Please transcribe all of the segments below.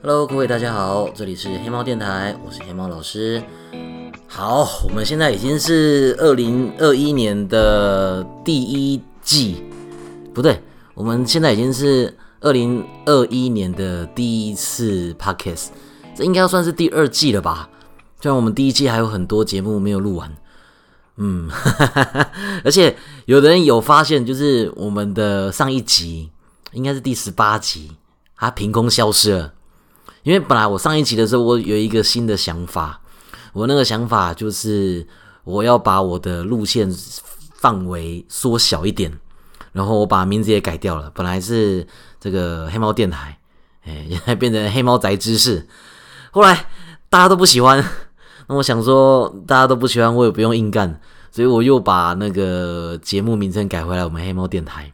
Hello，各位大家好，这里是黑猫电台，我是黑猫老师。好，我们现在已经是二零二一年的第一季，不对，我们现在已经是二零二一年的第一次 Podcast，这应该算是第二季了吧？虽然我们第一季还有很多节目没有录完，嗯，而且有的人有发现，就是我们的上一集应该是第十八集，它凭空消失了。因为本来我上一集的时候，我有一个新的想法，我那个想法就是我要把我的路线范围缩小一点，然后我把名字也改掉了，本来是这个黑猫电台，哎，现在变成黑猫宅知识。后来大家都不喜欢，那我想说大家都不喜欢，我也不用硬干，所以我又把那个节目名称改回来，我们黑猫电台，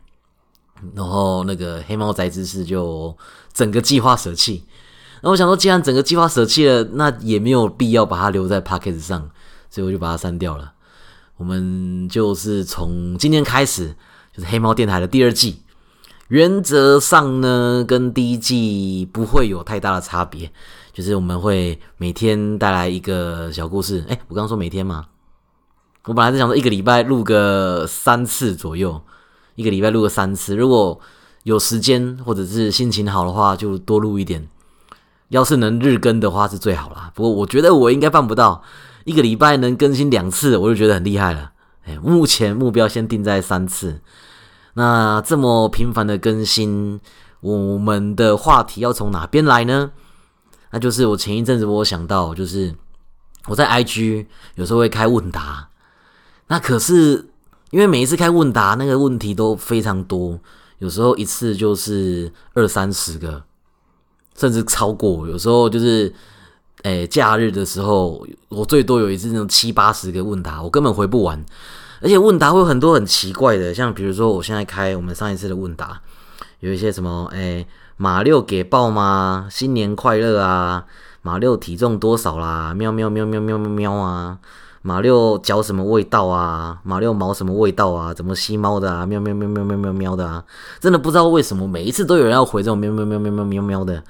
然后那个黑猫宅知识就整个计划舍弃。那我想说，既然整个计划舍弃了，那也没有必要把它留在 p a c k a g e 上，所以我就把它删掉了。我们就是从今天开始，就是黑猫电台的第二季，原则上呢，跟第一季不会有太大的差别，就是我们会每天带来一个小故事。哎，我刚刚说每天嘛，我本来是想说一个礼拜录个三次左右，一个礼拜录个三次，如果有时间或者是心情好的话，就多录一点。要是能日更的话是最好啦，不过我觉得我应该办不到，一个礼拜能更新两次，我就觉得很厉害了。哎，目前目标先定在三次。那这么频繁的更新，我们的话题要从哪边来呢？那就是我前一阵子我想到，就是我在 IG 有时候会开问答，那可是因为每一次开问答，那个问题都非常多，有时候一次就是二三十个。甚至超过，有时候就是，诶，假日的时候，我最多有一次那种七八十个问答，我根本回不完。而且问答会有很多很奇怪的，像比如说，我现在开我们上一次的问答，有一些什么，诶，马六给报吗？新年快乐啊！马六体重多少啦？喵喵喵喵喵喵喵啊！马六脚什么味道啊？马六毛什么味道啊？怎么吸猫的啊？喵喵喵喵喵喵喵的啊！真的不知道为什么每一次都有人要回这种喵喵喵喵喵喵喵的，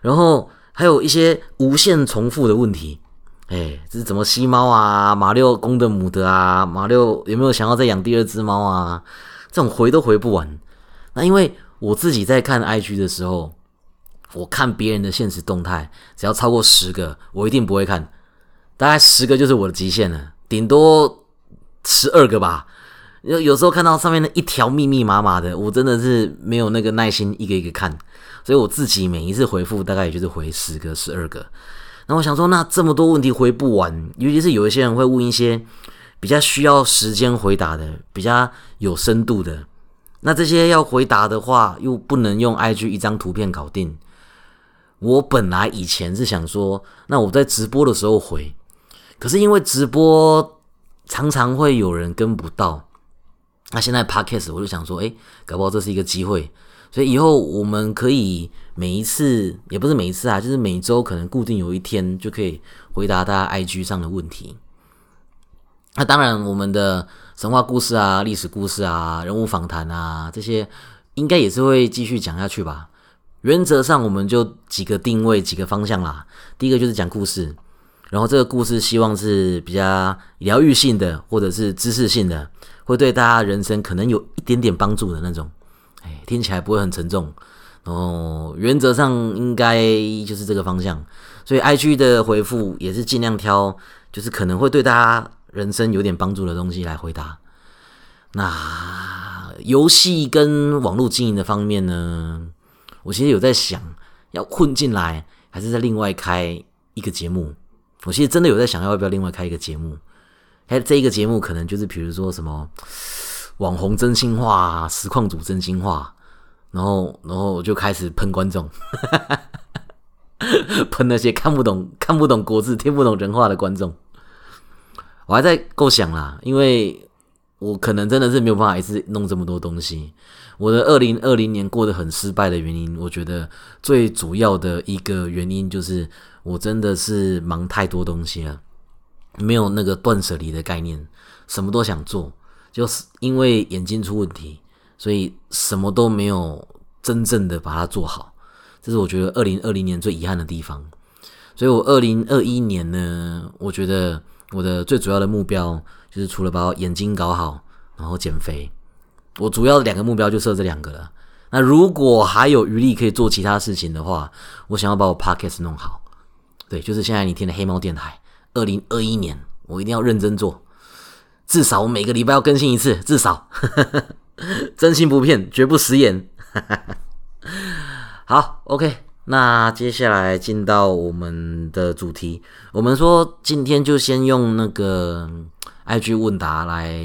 然后还有一些无限重复的问题，哎，这是怎么吸猫啊？马六公的母的啊？马六有没有想要再养第二只猫啊？这种回都回不完。那因为我自己在看 IG 的时候，我看别人的现实动态，只要超过十个，我一定不会看。大概十个就是我的极限了，顶多十二个吧。有有时候看到上面的一条密密麻麻的，我真的是没有那个耐心一个一个看，所以我自己每一次回复大概也就是回十个、十二个。那我想说，那这么多问题回不完，尤其是有一些人会问一些比较需要时间回答的、比较有深度的，那这些要回答的话，又不能用 IG 一张图片搞定。我本来以前是想说，那我在直播的时候回。可是因为直播常常会有人跟不到，那现在 podcast 我就想说，哎，搞不好这是一个机会，所以以后我们可以每一次，也不是每一次啊，就是每周可能固定有一天就可以回答大家 IG 上的问题。那当然，我们的神话故事啊、历史故事啊、人物访谈啊这些，应该也是会继续讲下去吧。原则上，我们就几个定位、几个方向啦。第一个就是讲故事。然后这个故事希望是比较疗愈性的，或者是知识性的，会对大家人生可能有一点点帮助的那种。哎，听起来不会很沉重。然后原则上应该就是这个方向。所以 IG 的回复也是尽量挑，就是可能会对大家人生有点帮助的东西来回答。那游戏跟网络经营的方面呢，我其实有在想，要混进来，还是在另外开一个节目。我其实真的有在想要不要另外开一个节目，开这一个节目可能就是比如说什么网红真心话、实况组真心话，然后然后我就开始喷观众，喷那些看不懂看不懂国字、听不懂人话的观众。我还在构想啦，因为我可能真的是没有办法一次弄这么多东西。我的二零二零年过得很失败的原因，我觉得最主要的一个原因就是。我真的是忙太多东西了，没有那个断舍离的概念，什么都想做，就是因为眼睛出问题，所以什么都没有真正的把它做好。这是我觉得二零二零年最遗憾的地方。所以我二零二一年呢，我觉得我的最主要的目标就是除了把我眼睛搞好，然后减肥，我主要的两个目标就设这两个了。那如果还有余力可以做其他事情的话，我想要把我 podcast 弄好。对，就是现在你听的黑猫电台，二零二一年我一定要认真做，至少我每个礼拜要更新一次，至少，真心不骗，绝不食言。好，OK，那接下来进到我们的主题，我们说今天就先用那个 IG 问答来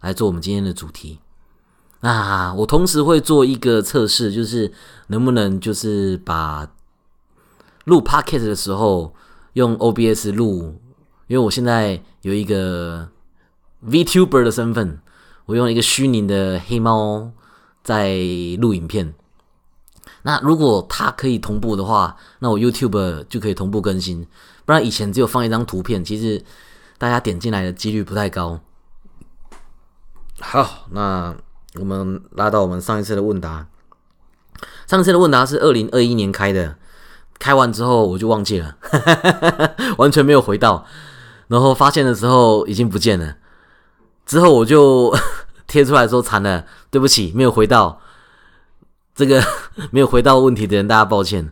来做我们今天的主题。那我同时会做一个测试，就是能不能就是把录 Pocket 的时候用 OBS 录，因为我现在有一个 VTuber 的身份，我用一个虚拟的黑猫在录影片。那如果它可以同步的话，那我 YouTube 就可以同步更新。不然以前只有放一张图片，其实大家点进来的几率不太高。好，那我们拉到我们上一次的问答。上次的问答是二零二一年开的，开完之后我就忘记了，完全没有回到。然后发现的时候已经不见了。之后我就 贴出来说惨了，对不起，没有回到。这个 没有回到问题的人，大家抱歉。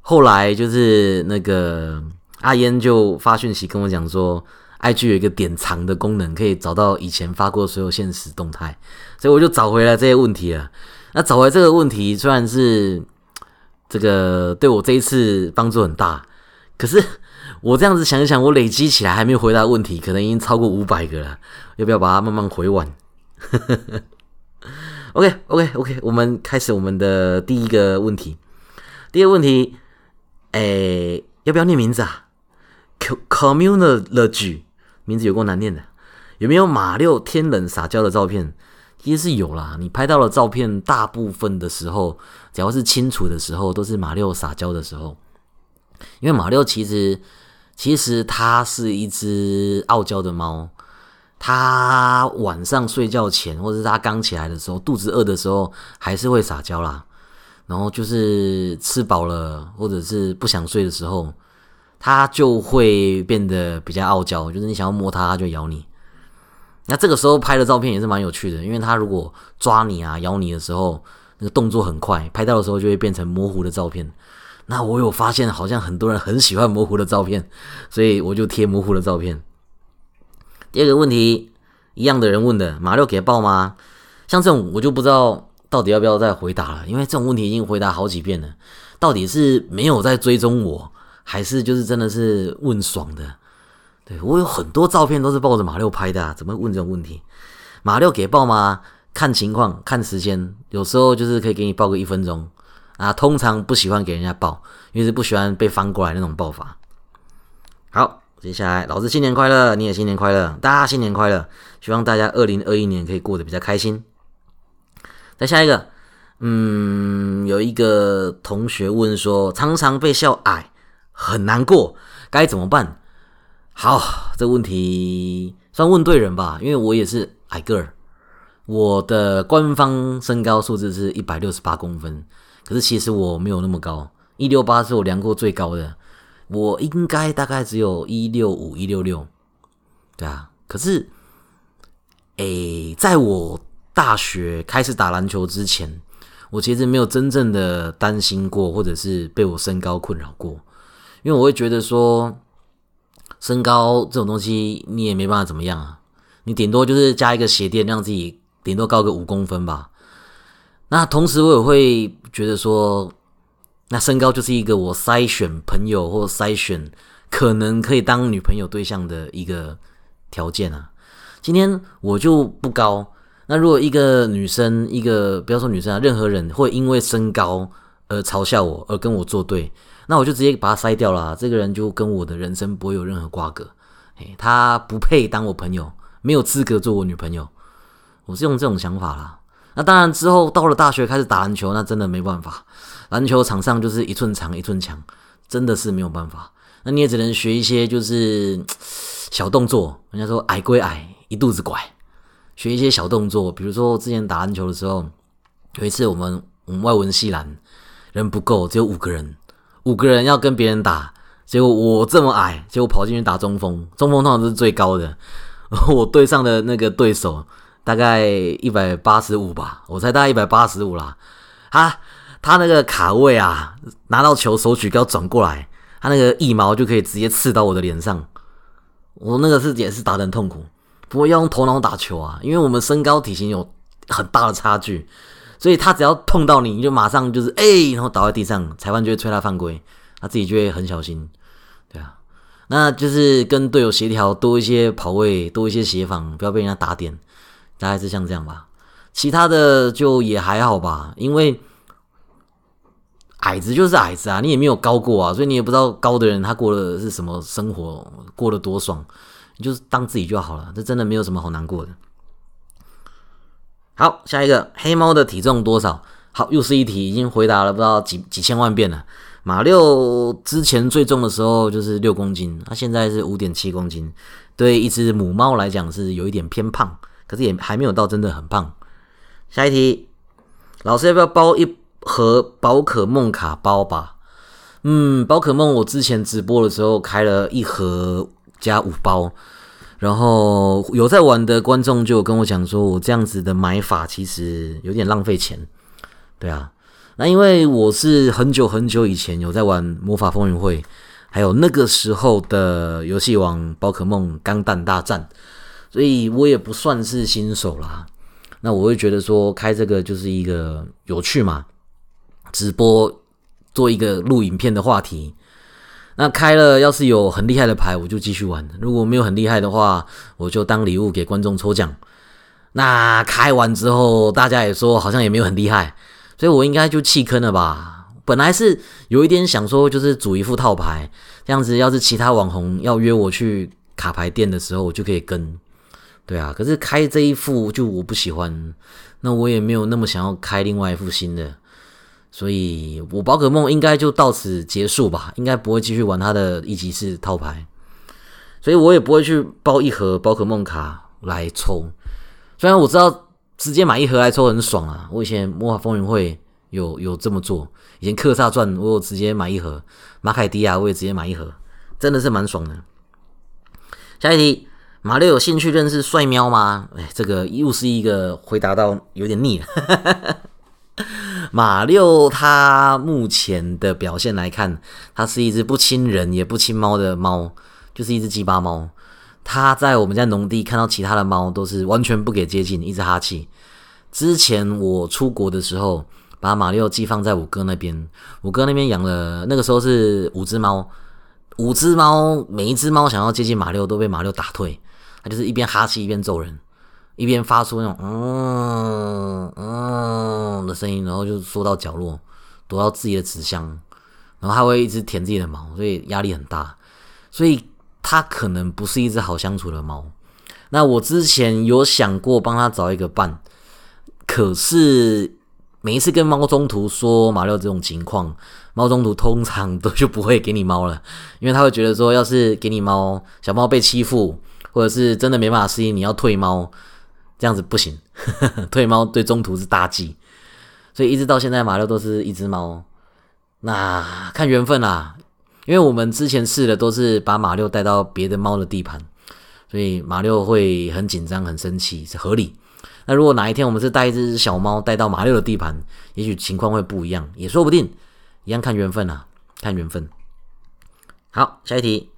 后来就是那个阿烟就发讯息跟我讲说，IG 有一个典藏的功能，可以找到以前发过所有现实动态，所以我就找回来这些问题了。那找回这个问题，虽然是这个对我这一次帮助很大，可是我这样子想一想，我累积起来还没有回答问题，可能已经超过五百个了。要不要把它慢慢回完？OK，OK，OK，我们开始我们的第一个问题。第一个问题，诶，要不要念名字啊？Community 名字有够难念的。有没有马六天冷撒娇的照片？其实是有啦。你拍到的照片，大部分的时候，只要是清楚的时候，都是马六撒娇的时候。因为马六其实，其实它是一只傲娇的猫。它晚上睡觉前，或者是它刚起来的时候，肚子饿的时候，还是会撒娇啦。然后就是吃饱了，或者是不想睡的时候，它就会变得比较傲娇。就是你想要摸它，它就咬你。那这个时候拍的照片也是蛮有趣的，因为它如果抓你啊、咬你的时候，那个动作很快，拍到的时候就会变成模糊的照片。那我有发现，好像很多人很喜欢模糊的照片，所以我就贴模糊的照片。第二个问题，一样的人问的，马六给报吗？像这种我就不知道到底要不要再回答了，因为这种问题已经回答好几遍了。到底是没有在追踪我，还是就是真的是问爽的？对我有很多照片都是抱着马六拍的，啊，怎么问这种问题？马六给报吗？看情况，看时间，有时候就是可以给你报个一分钟啊。通常不喜欢给人家报，因为是不喜欢被翻过来那种报法。好。接下来，老师新年快乐，你也新年快乐，大家新年快乐，希望大家二零二一年可以过得比较开心。再下一个，嗯，有一个同学问说，常常被笑矮，很难过，该怎么办？好，这问题算问对人吧，因为我也是矮个儿，我的官方身高数字是一百六十八公分，可是其实我没有那么高，一六八是我量过最高的。我应该大概只有一六五一六六，对啊。可是，诶，在我大学开始打篮球之前，我其实没有真正的担心过，或者是被我身高困扰过。因为我会觉得说，身高这种东西你也没办法怎么样啊，你顶多就是加一个鞋垫，让自己顶多高个五公分吧。那同时我也会觉得说。那身高就是一个我筛选朋友或筛选可能可以当女朋友对象的一个条件啊。今天我就不高，那如果一个女生，一个不要说女生啊，任何人会因为身高而嘲笑我，而跟我作对，那我就直接把他筛掉了。这个人就跟我的人生不会有任何瓜葛，诶，他不配当我朋友，没有资格做我女朋友。我是用这种想法啦。那当然之后到了大学开始打篮球，那真的没办法。篮球场上就是一寸长一寸强，真的是没有办法。那你也只能学一些就是 小动作。人家说矮归矮，一肚子拐，学一些小动作。比如说之前打篮球的时候，有一次我们我们外文系篮人不够，只有五个人，五个人要跟别人打，结果我这么矮，结果跑进去打中锋，中锋通常是最高的，我对上的那个对手大概一百八十五吧，我才大概一百八十五啦，他他那个卡位啊，拿到球手举高转过来，他那个一毛就可以直接刺到我的脸上，我那个是也是打得很痛苦，不过要用头脑打球啊，因为我们身高体型有很大的差距。所以他只要碰到你，你就马上就是哎，然后倒在地上，裁判就会吹他犯规，他自己就会很小心，对啊，那就是跟队友协调，多一些跑位，多一些协防，不要被人家打点，大概是像这样吧。其他的就也还好吧，因为矮子就是矮子啊，你也没有高过啊，所以你也不知道高的人他过的是什么生活，过得多爽，你就是当自己就好了，这真的没有什么好难过的。好，下一个黑猫的体重多少？好，又是一题，已经回答了不知道几几千万遍了。马六之前最重的时候就是六公斤，它现在是五点七公斤，对一只母猫来讲是有一点偏胖，可是也还没有到真的很胖。下一题，老师要不要包一盒宝可梦卡包吧？嗯，宝可梦我之前直播的时候开了一盒加五包。然后有在玩的观众就跟我讲说，我这样子的买法其实有点浪费钱，对啊。那因为我是很久很久以前有在玩魔法风云会，还有那个时候的游戏王宝可梦钢弹大战，所以我也不算是新手啦。那我会觉得说开这个就是一个有趣嘛，直播做一个录影片的话题。那开了，要是有很厉害的牌，我就继续玩；如果没有很厉害的话，我就当礼物给观众抽奖。那开完之后，大家也说好像也没有很厉害，所以我应该就弃坑了吧。本来是有一点想说，就是组一副套牌，这样子，要是其他网红要约我去卡牌店的时候，我就可以跟。对啊，可是开这一副就我不喜欢，那我也没有那么想要开另外一副新的。所以我宝可梦应该就到此结束吧，应该不会继续玩它的一级式套牌，所以我也不会去包一盒宝可梦卡来抽。虽然我知道直接买一盒来抽很爽啊，我以前魔法风云会有有这么做，以前克萨传我有直接买一盒，马凯迪亚我也直接买一盒，真的是蛮爽的。下一题，马六有兴趣认识帅喵吗？哎，这个又是一个回答到有点腻了。马六，它目前的表现来看，它是一只不亲人也不亲猫的猫，就是一只鸡巴猫。它在我们家农地看到其他的猫，都是完全不给接近，一直哈气。之前我出国的时候，把马六寄放在我哥那边，我哥那边养了，那个时候是五只猫，五只猫，每一只猫想要接近马六，都被马六打退。它就是一边哈气一边揍人。一边发出那种嗯嗯的声音，然后就缩到角落，躲到自己的纸箱，然后它会一直舔自己的毛，所以压力很大，所以它可能不是一只好相处的猫。那我之前有想过帮它找一个伴，可是每一次跟猫中途说马六这种情况，猫中途通常都就不会给你猫了，因为他会觉得说，要是给你猫，小猫被欺负，或者是真的没办法适应，你要退猫。这样子不行，退猫对中途是大忌，所以一直到现在马六都是一只猫。那看缘分啦，因为我们之前试的都是把马六带到别的猫的地盘，所以马六会很紧张、很生气是合理。那如果哪一天我们是带一只小猫带到马六的地盘，也许情况会不一样，也说不定。一样看缘分啊，看缘分。好，下一题，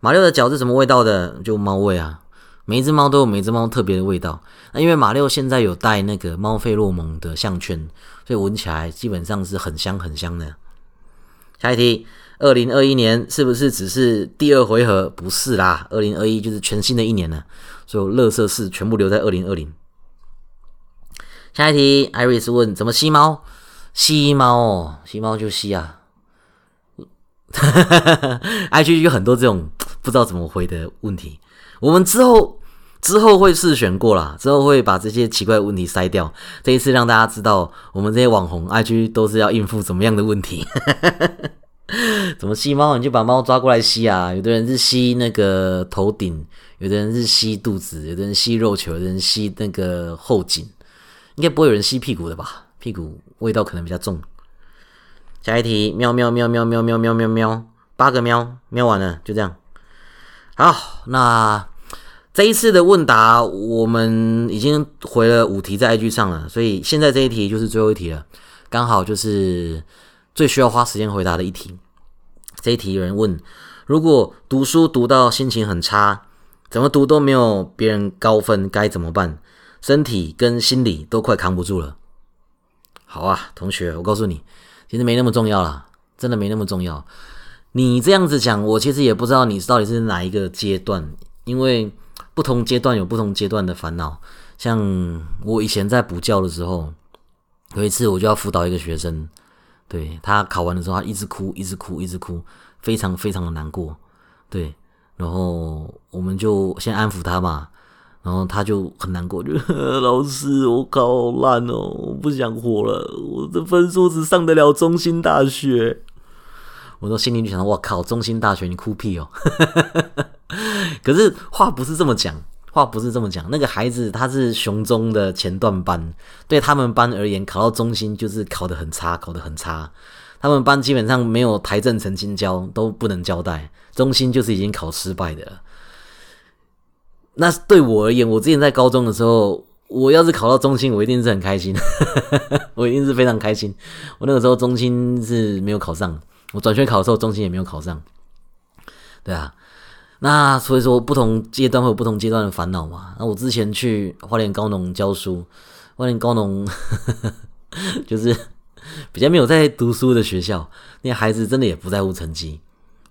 马六的脚是什么味道的？就猫味啊。每一只猫都有每只猫特别的味道。那因为马六现在有带那个猫费洛蒙的项圈，所以闻起来基本上是很香很香的。下一题，二零二一年是不是只是第二回合？不是啦，二零二一就是全新的一年了。所有乐色事全部留在二零二零。下一题，艾瑞斯问：怎么吸猫？吸猫哦，吸猫就吸啊。哈哈哈 IG 有很多这种不知道怎么回的问题。我们之后之后会试选过啦，之后会把这些奇怪的问题筛掉。这一次让大家知道，我们这些网红 IG 都是要应付怎么样的问题。怎么吸猫？你就把猫抓过来吸啊！有的人是吸那个头顶，有的人是吸肚子，有的人吸肉球，有的人吸那个后颈。应该不会有人吸屁股的吧？屁股味道可能比较重。下一题，喵喵喵喵喵喵喵喵喵，八个喵，喵完了，就这样。好，那这一次的问答我们已经回了五题在 IG 上了，所以现在这一题就是最后一题了，刚好就是最需要花时间回答的一题。这一题有人问：如果读书读到心情很差，怎么读都没有别人高分，该怎么办？身体跟心理都快扛不住了。好啊，同学，我告诉你，其实没那么重要啦，真的没那么重要。你这样子讲，我其实也不知道你到底是哪一个阶段，因为不同阶段有不同阶段的烦恼。像我以前在补教的时候，有一次我就要辅导一个学生，对他考完的时候，他一直哭，一直哭，一直哭，非常非常的难过。对，然后我们就先安抚他嘛，然后他就很难过，就老师，我考好烂哦，我不想活了，我的分数只上得了中心大学。我说心里就想，我靠，中心大学你哭屁哦！可是话不是这么讲，话不是这么讲。那个孩子他是雄中的前段班，对他们班而言，考到中心就是考得很差，考得很差。他们班基本上没有台政、曾经交都不能交代，中心就是已经考失败的了。那对我而言，我之前在高中的时候，我要是考到中心，我一定是很开心，我一定是非常开心。我那个时候中心是没有考上。我转学考的时候，中心也没有考上，对啊，那所以说不同阶段会有不同阶段的烦恼嘛。那我之前去花莲高农教书，花莲高农 就是 比较没有在读书的学校，那些孩子真的也不在乎成绩。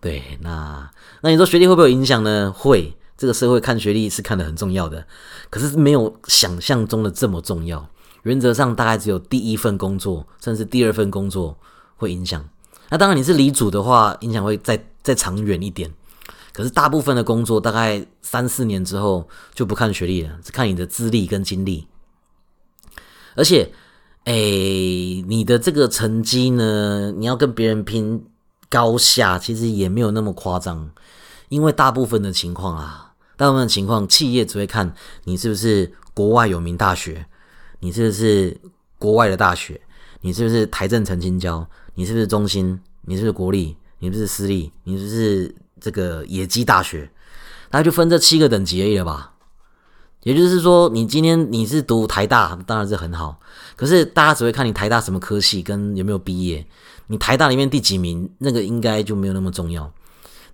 对，那那你说学历会不会有影响呢？会，这个社会看学历是看得很重要的，可是没有想象中的这么重要。原则上大概只有第一份工作，甚至第二份工作会影响。那当然，你是离组的话，影响会再再长远一点。可是大部分的工作，大概三四年之后就不看学历了，只看你的资历跟经历。而且，哎，你的这个成绩呢，你要跟别人拼高下，其实也没有那么夸张。因为大部分的情况啊，大部分的情况，企业只会看你是不是国外有名大学，你是不是国外的大学，你是不是台政曾经教。你是不是中心？你是不是国立？你是不是私立？你是不是这个野鸡大学？大概就分这七个等级而已了吧？也就是说，你今天你是读台大，当然是很好。可是大家只会看你台大什么科系跟有没有毕业。你台大里面第几名，那个应该就没有那么重要。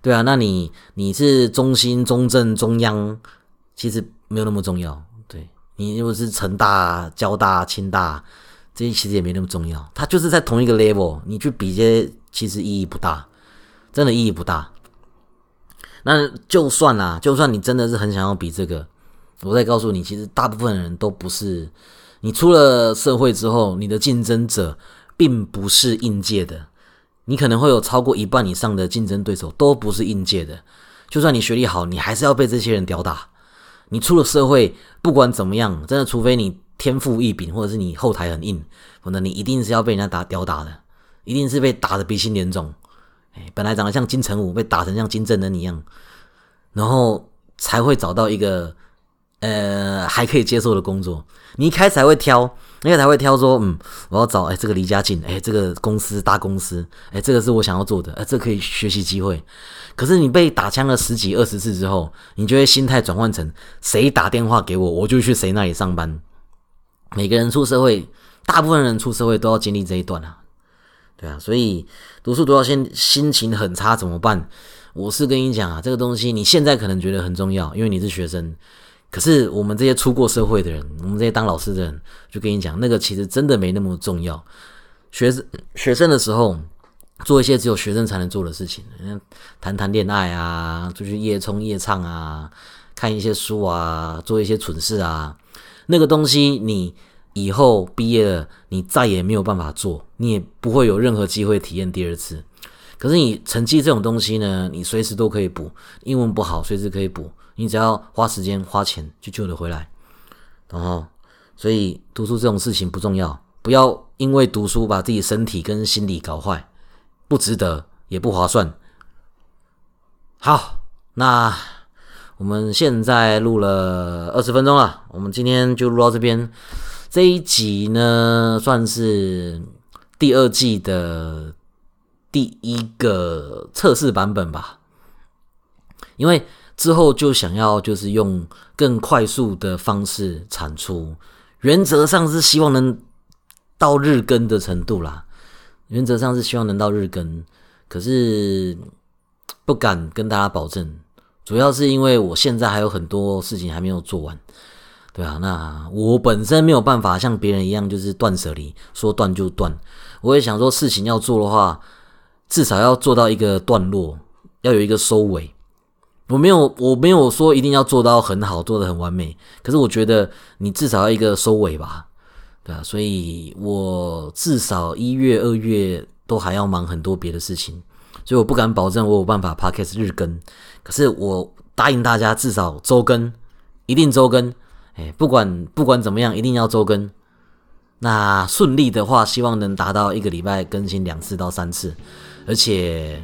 对啊，那你你是中心、中正、中央，其实没有那么重要。对你如果是成大、交大、清大。这些其实也没那么重要，它就是在同一个 level，你去比这些其实意义不大，真的意义不大。那就算啦，就算你真的是很想要比这个，我再告诉你，其实大部分人都不是。你出了社会之后，你的竞争者并不是应届的，你可能会有超过一半以上的竞争对手都不是应届的。就算你学历好，你还是要被这些人吊打。你出了社会，不管怎么样，真的，除非你。天赋异禀，或者是你后台很硬，否则你一定是要被人家打吊打的，一定是被打的鼻青脸肿。哎，本来长得像金城武，被打成像金正恩一样，然后才会找到一个呃还可以接受的工作。你一开始还会挑，那个才会挑说，嗯，我要找哎这个离家近，哎这个公司大公司，哎这个是我想要做的，哎这可以学习机会。可是你被打枪了十几二十次之后，你就会心态转换成谁打电话给我，我就去谁那里上班。每个人出社会，大部分人出社会都要经历这一段啊，对啊，所以读书读到心心情很差怎么办？我是跟你讲啊，这个东西你现在可能觉得很重要，因为你是学生。可是我们这些出过社会的人，我们这些当老师的人，就跟你讲，那个其实真的没那么重要。学生学生的时候，做一些只有学生才能做的事情，谈谈恋爱啊，出去夜冲夜唱啊，看一些书啊，做一些蠢事啊。那个东西，你以后毕业了，你再也没有办法做，你也不会有任何机会体验第二次。可是你成绩这种东西呢，你随时都可以补。英文不好，随时可以补，你只要花时间花钱就救得回来。然后，所以读书这种事情不重要，不要因为读书把自己身体跟心理搞坏，不值得，也不划算。好，那。我们现在录了二十分钟了，我们今天就录到这边。这一集呢，算是第二季的第一个测试版本吧，因为之后就想要就是用更快速的方式产出，原则上是希望能到日更的程度啦。原则上是希望能到日更，可是不敢跟大家保证，主要是因为我现在还有很多事情还没有做完，对啊，那我本身没有办法像别人一样就是断舍离，说断就断。我也想说，事情要做的话，至少要做到一个段落，要有一个收尾。我没有，我没有说一定要做到很好，做的很完美。可是我觉得你至少要一个收尾吧。对啊，所以我至少一月、二月都还要忙很多别的事情，所以我不敢保证我有办法 podcast 日更。可是我答应大家，至少周更，一定周更。哎，不管不管怎么样，一定要周更。那顺利的话，希望能达到一个礼拜更新两次到三次。而且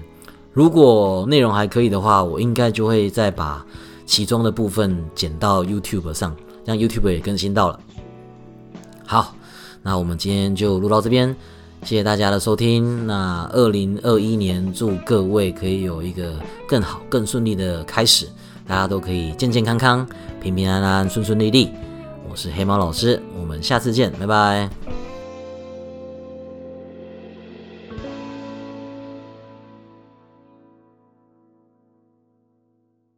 如果内容还可以的话，我应该就会再把其中的部分剪到 YouTube 上，让 YouTube 也更新到了。好，那我们今天就录到这边，谢谢大家的收听。那二零二一年，祝各位可以有一个更好、更顺利的开始，大家都可以健健康康、平平安安、顺顺利利。我是黑猫老师，我们下次见，拜拜。